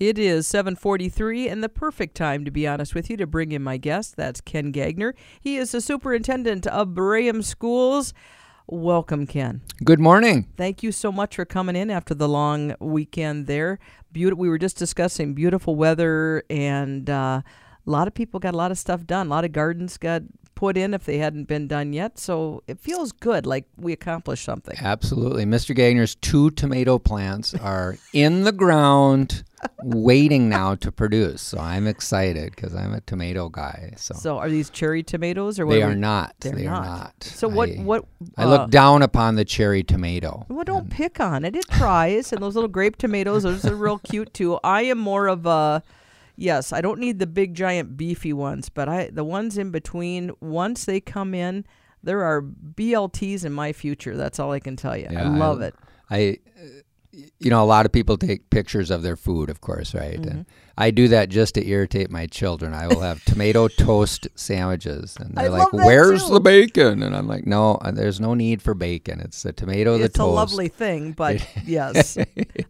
It is 743 and the perfect time, to be honest with you, to bring in my guest. That's Ken Gagner. He is the superintendent of Braham Schools. Welcome, Ken. Good morning. Thank you so much for coming in after the long weekend there. Beautiful. We were just discussing beautiful weather, and uh, a lot of people got a lot of stuff done. A lot of gardens got put in if they hadn't been done yet. So it feels good, like we accomplished something. Absolutely. Mr. Gagner's two tomato plants are in the ground waiting now to produce. So I'm excited because I'm a tomato guy. So, So are these cherry tomatoes or what? they are we- not. They're they not. are not. So what? I, what? I uh, look down upon the cherry tomato. Well, don't pick on it. It tries, and those little grape tomatoes, those are real cute too. I am more of a yes. I don't need the big giant beefy ones, but I the ones in between. Once they come in, there are BLTs in my future. That's all I can tell you. I Yeah, I- love it. I, uh, you know, a lot of people take pictures of their food, of course, right? Mm-hmm. And I do that just to irritate my children. I will have tomato toast sandwiches, and they're love like, "Where's too." the bacon?" And I'm like, "No, uh, there's no need for bacon. It's the tomato, the It's a lovely thing, but yes,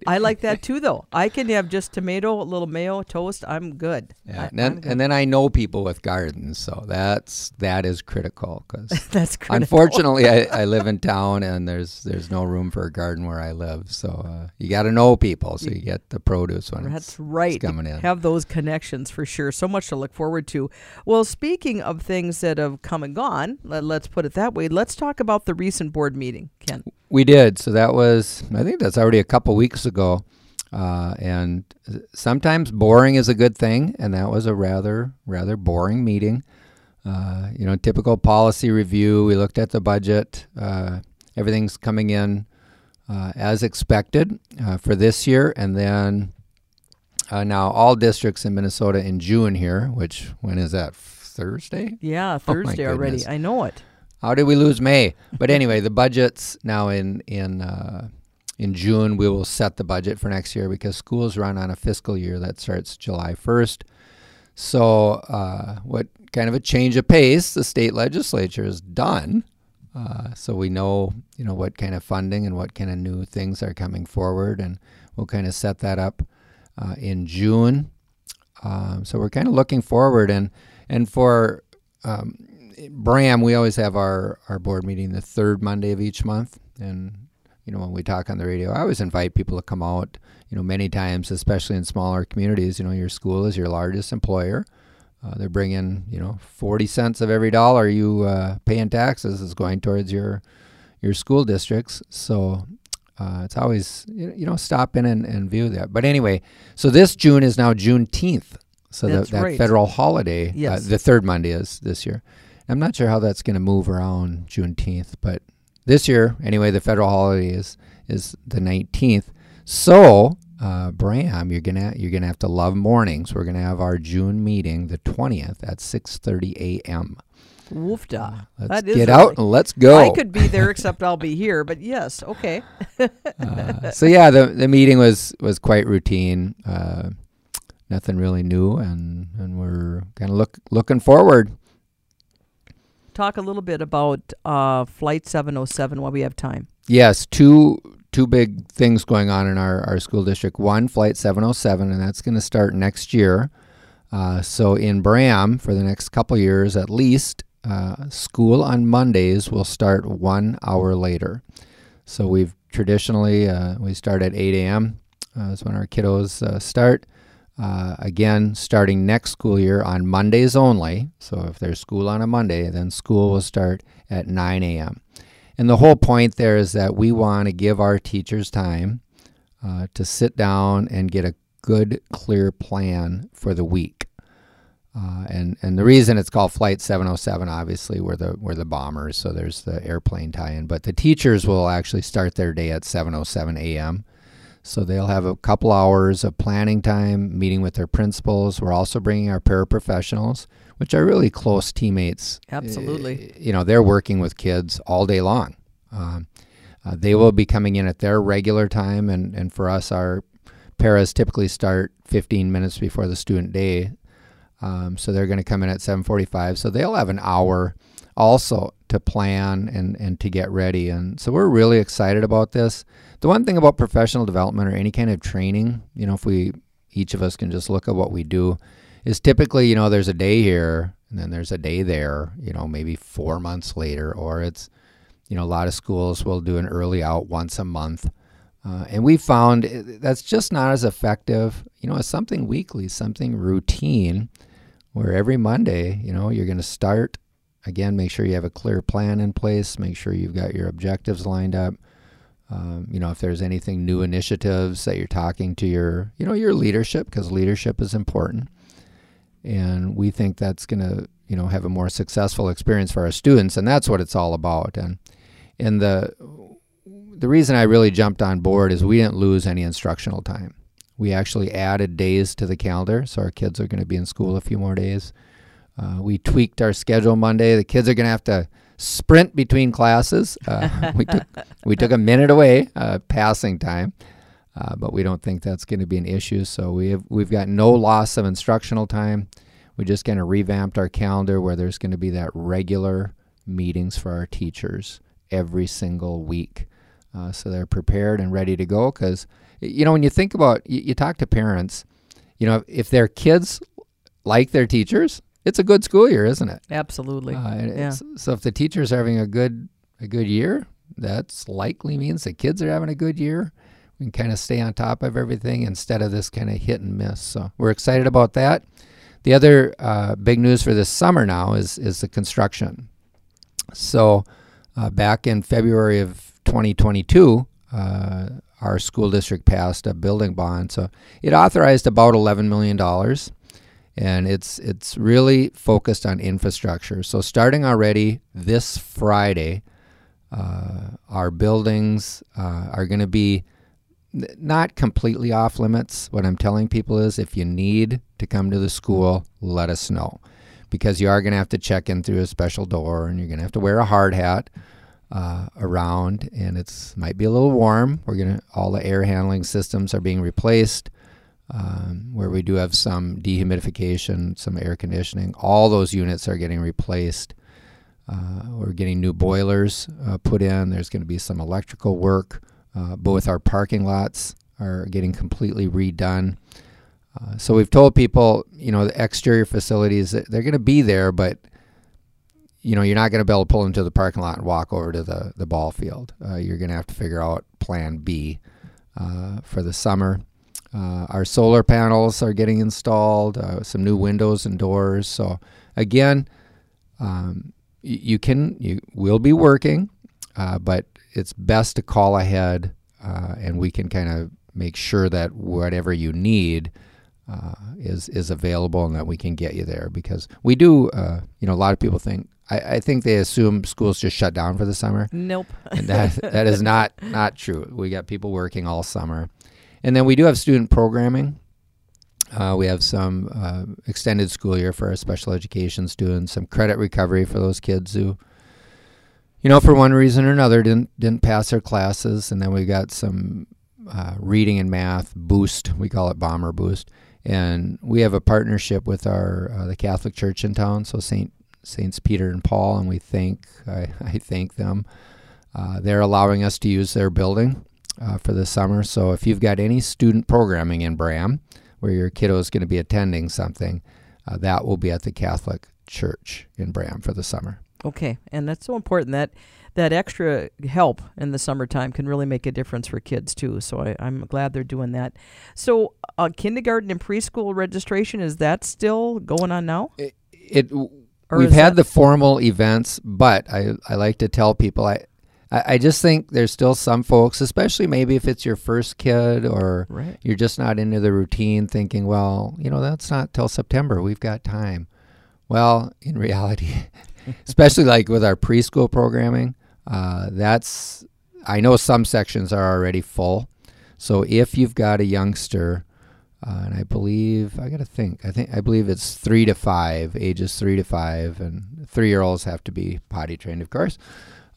I like that too. Though I can have just tomato, a little mayo, toast. I'm good. Yeah, I, and then good. and then I know people with gardens, so that's that is critical because that's critical. unfortunately I, I live in town and there's there's no room for a garden where I live. So uh, you got to know people so you get the produce when That's right. it's coming in. Have those connections for sure. So much to look forward to. Well, speaking of things that have come and gone, let, let's put it that way. Let's talk about the recent board meeting, Ken. We did. So that was I think that's already a couple weeks ago. Uh, and sometimes boring is a good thing, and that was a rather rather boring meeting. Uh, you know, typical policy review. We looked at the budget. Uh, everything's coming in uh, as expected uh, for this year, and then uh, now all districts in Minnesota in June here. Which when is that? Thursday. Yeah, Oh, Thursday already. I know it. How did we lose May? But anyway, the budget's now in in uh, in June. We will set the budget for next year because schools run on a fiscal year that starts July first. So, uh, what kind of a change of pace the state legislature has done? Uh, so we know you know what kind of funding and what kind of new things are coming forward, and we'll kind of set that up uh, in June. Um, so we're kind of looking forward, and and for um, Braham, we always have our, our board meeting the third Monday of each month. And, you know, when we talk on the radio, I always invite people to come out, you know, many times, especially in smaller communities. You know, your school is your largest employer. Uh, they're bringing, you know, 40 cents of every dollar you uh, pay in taxes is going towards your your school districts. So uh, it's always, you know, stop in and, and view that. But anyway, so this June is now Juneteenth. So that, that right. federal holiday, Yes. uh, the third Monday is this year. I'm not sure how that's going to move around Juneteenth, but this year, anyway, the federal holiday is is the 19th. So, uh, Braham, you're gonna you're gonna have to love mornings. We're gonna have our June meeting, the 20th, at 6:30 a.m. Woofda. Let's That is get out and let's go. I could be there, except I'll be here. But yes, okay. Uh, so yeah, the the meeting was was quite routine. Uh, nothing really new, and and we're kind of look looking forward. Talk a little bit about uh, Flight 707 while we have time. Yes, two two big things going on in our, our school district. One, Flight 707, and that's going to start next year. Uh, so in Braham, for the next couple years at least, uh, school on Mondays will start one hour later. So we've traditionally uh, we start at 8 a.m. Uh, that's when our kiddos uh, start. Uh, again, starting next school year on Mondays only. So if there's school on a Monday, then school will start at 9 a.m. And the whole point there is that we want to give our teachers time uh, to sit down and get a good, clear plan for the week. Uh, and and the reason it's called Flight 707, obviously, we're the we're the bombers, so there's the airplane tie-in. But the teachers will actually start their day at 7:07 a.m. So they'll have a couple hours of planning time, meeting with their principals. We're also bringing our paraprofessionals, which are really close teammates. Absolutely. You know, they're working with kids all day long. Um, uh, they will be coming in at their regular time, and, and for us, our paras typically start 15 minutes before the student day. Um, so they're going to come in at 7:45. So they'll have an hour also to plan and, and to get ready. And so we're really excited about this. The one thing about professional development or any kind of training, you know, if we each of us can just look at what we do, is typically, you know, there's a day here and then there's a day there, you know, maybe four months later, or it's, you know, a lot of schools will do an early out once a month. Uh, and we found that's just not as effective, you know, as something weekly, something routine, where every Monday, you know, you're going to start. Again, make sure you have a clear plan in place, make sure you've got your objectives lined up. Um, you know, if there's anything new initiatives that you're talking to your, you know, your leadership, because leadership is important and we think that's going to you know have a more successful experience for our students and that's what it's all about and and the the reason I really jumped on board is we didn't lose any instructional time. We actually added days to the calendar, so our kids are going to be in school a few more days. Uh, we tweaked our schedule Monday. The kids are going to have to sprint between classes. Uh, we took we took a minute away, uh, passing time, uh, but we don't think that's going to be an issue. So we have we've got no loss of instructional time. We just kind of revamped our calendar where there's going to be that regular meetings for our teachers every single week, uh, so they're prepared and ready to go. Because you know when you think about you, you talk to parents, you know if their kids like their teachers, it's a good school year, isn't it? Absolutely. Uh, yeah. So if the teachers are having a good a good year, that's likely means the kids are having a good year can kind of stay on top of everything instead of this kind of hit and miss. So we're excited about that. The other uh, big news for this summer now is is the construction. So uh, back in February of 2022, uh, our school district passed a building bond. So it authorized about 11 million dollars, and it's it's really focused on infrastructure. So starting already this Friday, uh, our buildings uh, are going to be not completely off limits. What I'm telling people is if you need to come to the school, let us know. Because you are going to have to check in through a special door and you're going to have to wear a hard hat uh, around and it's might be a little warm. We're going to all the air handling systems are being replaced. Um, where we do have some dehumidification, some air conditioning. All those units are getting replaced. Uh, we're getting new boilers uh, put in. There's going to be some electrical work. Uh, both our parking lots are getting completely redone. Uh, so we've told people, you know, the exterior facilities they're going to be there, but you know, you're not going to be able to pull into the parking lot and walk over to the the ball field. Uh, you're going to have to figure out Plan B uh, for the summer. Uh, our solar panels are getting installed. Uh, some new windows and doors. So again, um, you, you can you will be working, but it's best to call ahead, uh, and we can kind of make sure that whatever you need uh, is is available and that we can get you there because we do. Uh, you know, a lot of people think. I, I, think they assume schools just shut down for the summer. Nope, and that that is not not true. We got people working all summer, and then we do have student programming. Uh, we have some uh, extended school year for our special education students, some credit recovery for those kids who you know, for one reason or another, didn't didn't pass their classes, and then we got some uh, reading and math boost. We call it Bomber Boost, and we have a partnership with our uh, the Catholic Church in town, so Saint Saints Peter and Paul, and we thank I, I thank them. Uh, they're allowing us to use their building uh, for the summer. So if you've got any student programming in Braham, where your kiddo is going to be attending something, uh, that will be at the Catholic Church in Braham for the summer. Okay, and that's so important that that extra help in the summertime can really make a difference for kids too. So I, am glad they're doing that. So uh, kindergarten and preschool registration is that still going on now? It, it we've had the formal events, but I I like to tell people I. I just think there's still some folks, especially maybe if it's your first kid or right. you're just not into the routine, thinking, well, you know, that's not till September. We've got time. Well, in reality, especially like with our preschool programming. Uh, that's I know some sections are already full. So if you've got a youngster, uh, and I believe I got to think. I think I believe it's three to five, ages three to five, and three-year-olds have to be potty trained, of course.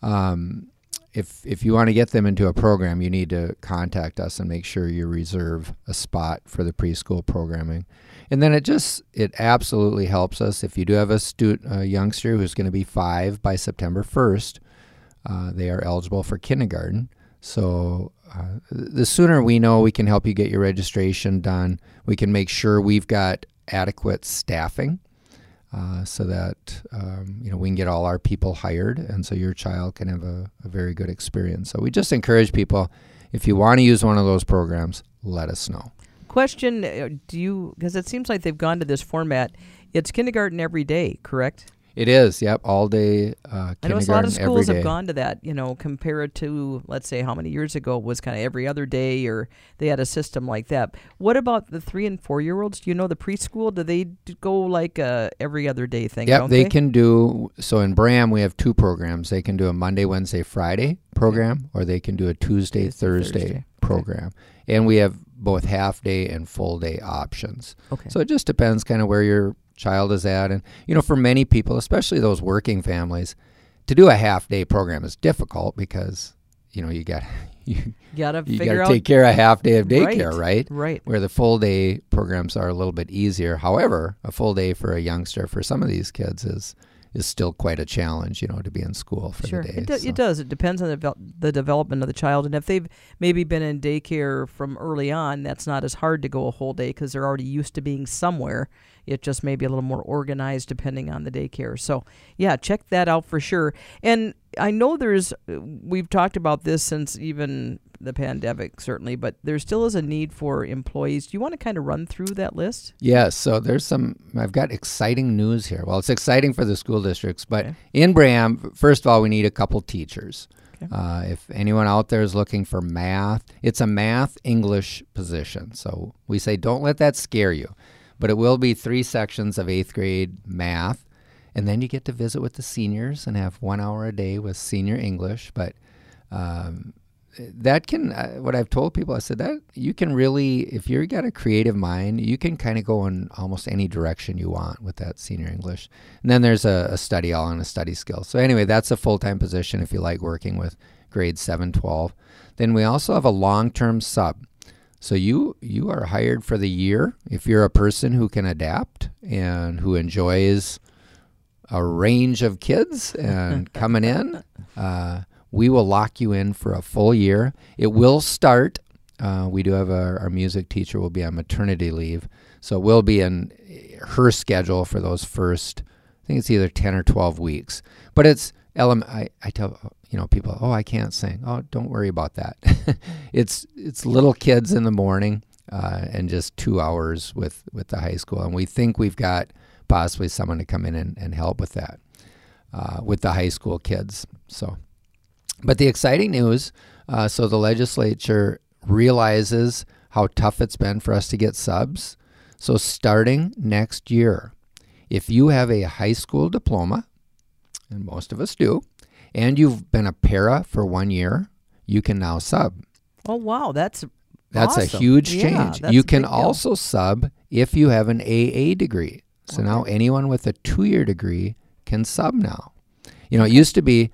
Um, if if you want to get them into a program, you need to contact us and make sure you reserve a spot for the preschool programming. And then it just it absolutely helps us if you do have a student a youngster who's going to be five by September first. Uh, they are eligible for kindergarten. So uh, the sooner we know we can help you get your registration done, we can make sure we've got adequate staffing. Uh, so that um, you know we can get all our people hired, and so your child can have a, a very good experience. So we just encourage people, if you want to use one of those programs, let us know. Question: uh, Do you? Because it seems like they've gone to this format. It's kindergarten every day, correct? It is, yep, all day uh, I know a lot of schools have gone to that. You know, compared to let's say how many years ago it was kind of every other day, or they had a system like that. What about the three and four year olds? Do you know the preschool? Do they go like a every other day thing? Yep, they they can do. So in Braham, we have two programs. They can do a Monday, Wednesday, Friday program, or they can do a Tuesday, Tuesday, Thursday, Thursday. Okay. program. And we have both half day and full day options. Okay. So it just depends kind of where your child is at. And, you know, for many people, especially those working families, to do a half day program is difficult because, you know, you got you, gotta you gotta out take care of half day of daycare, right? right. Where the full day programs are a little bit easier. However, a full day for a youngster for some of these kids is is still quite a challenge, you know, to be in school for Sure, the day. it, do, so. it does. It depends on the, devel- the development of the child, and if they've maybe been in daycare from early on, that's not as hard to go a whole day because they're already used to being somewhere. It just may be a little more organized depending on the daycare. So, yeah, check that out for sure. And I know there's, uh, we've talked about this since even the pandemic, certainly, but there still is a need for employees. Do you want to kind of run through that list? Yes, so there's some. I've got exciting news here. Well, it's exciting for the school districts, but Okay. in Braham, first of all, we need a couple teachers. Okay. Uh, if anyone out there is looking for math, it's a math English position. So we say don't let that scare you, but it will be three sections of eighth grade math, and then you get to visit with the seniors and have one hour a day with senior English. But um, that can uh, what I've told people I said that you can really if you've got a creative mind you can kind of go in almost any direction you want with that senior English. And then there's a, a study all on a study skill. So anyway that's a full-time position if you like working with grades 7 12 then we also have a long-term sub so you you are hired for the year if you're a person who can adapt and who enjoys a range of kids and coming in uh, we will lock you in for a full year. It will start. Uh, we do have our, our music teacher will be on maternity leave, so we'll be in her schedule for those first. I think it's either ten or twelve weeks. But it's. I, I tell you know people, oh, I can't sing. Oh, don't worry about that. it's it's little kids in the morning uh, and just two hours with with the high school, and we think we've got possibly someone to come in and, and help with that uh, with the high school kids. So. But the exciting news uh, so the legislature realizes how tough it's been for us to get subs. So, starting next year, if you have a high school diploma, and most of us do, and you've been a para for one year, you can now sub. Oh, wow. That's That's a huge change. that's you can deal. also sub if you have an AA degree. So now anyone with a two year degree can sub now. You know, it used to be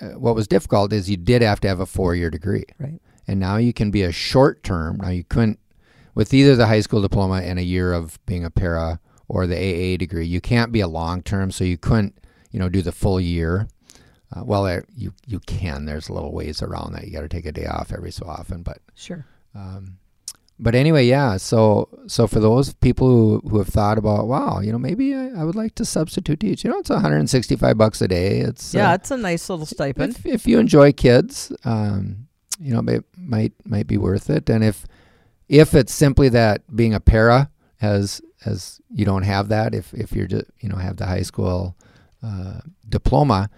uh, what was difficult is you did have to have a four year degree. Right. And now you can be a short term. Now you couldn't, with either the high school diploma and a year of being a para or the AA degree, you can't be a long term. So you couldn't, you know, do the full year. Uh, well, there, you you can. There's little ways around that. You got to take a day off every so often, but Sure. um, but anyway, yeah. So so for those people who, who have thought about, wow, you know, maybe I, I would like to substitute teach. You know, it's 165 bucks a day. It's Yeah, uh, it's a nice little stipend. if, if you enjoy kids, um, you know, it might might be worth it. And if if it's simply that being a para has as you don't have that, if if you're just you know have the high school uh, diploma.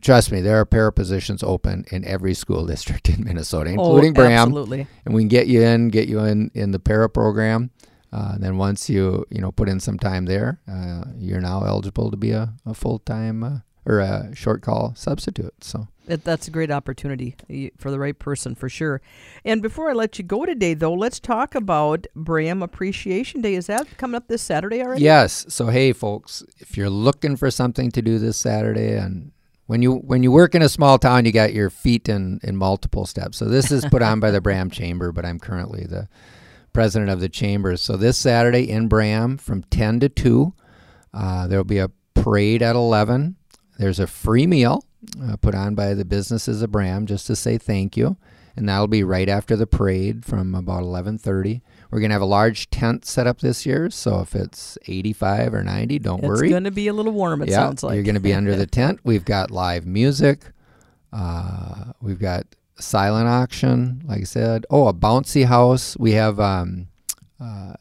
Trust me, there are para positions open in every school district in Minnesota, including oh, Braham Absolutely. and we can get you in, get you in in the para program. Uh, and then once you you know put in some time there, uh, you're now eligible to be a, a full time uh, or a short call substitute. So It, that's a great opportunity for the right person for sure. And before I let you go today, though, let's talk about Braham Appreciation Day. Is that coming up this Saturday already? yes, so hey folks, if you're looking for something to do this Saturday, and when you when you work in a small town, you got your feet in in multiple steps. So this is put on by the Braham Chamber, but I'm currently the president of the chamber. So this Saturday in Braham from 10 to 2, uh, there will be a parade at 11. There's a free meal uh, put on by the businesses of Braham just to say thank you. And that'll be right after the parade from about 11:30. We're going to have a large tent set up this year, so if it's 85 or 90, don't It's worry. It's going to be a little warm. It yeah, sounds like you're going to be under the tent. We've got live music. Uh, we've got silent auction, like I said. Oh, a bouncy house. We have um, uh,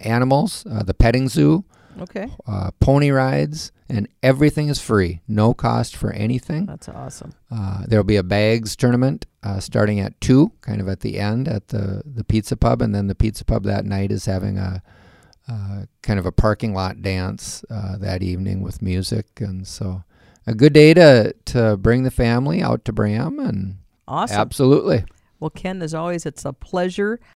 animals, uh, the petting zoo, Okay, uh, pony rides, and everything is free. No cost for anything. that's awesome. Uh, there'll be a bags tournament uh, starting at two, kind of at the end at the the pizza pub, and then the pizza pub that night is having a uh, kind of a parking lot dance uh, that evening with music, and so a good day to to bring the family out to Braham, and Awesome. absolutely. Well, Ken, as always, it's a pleasure.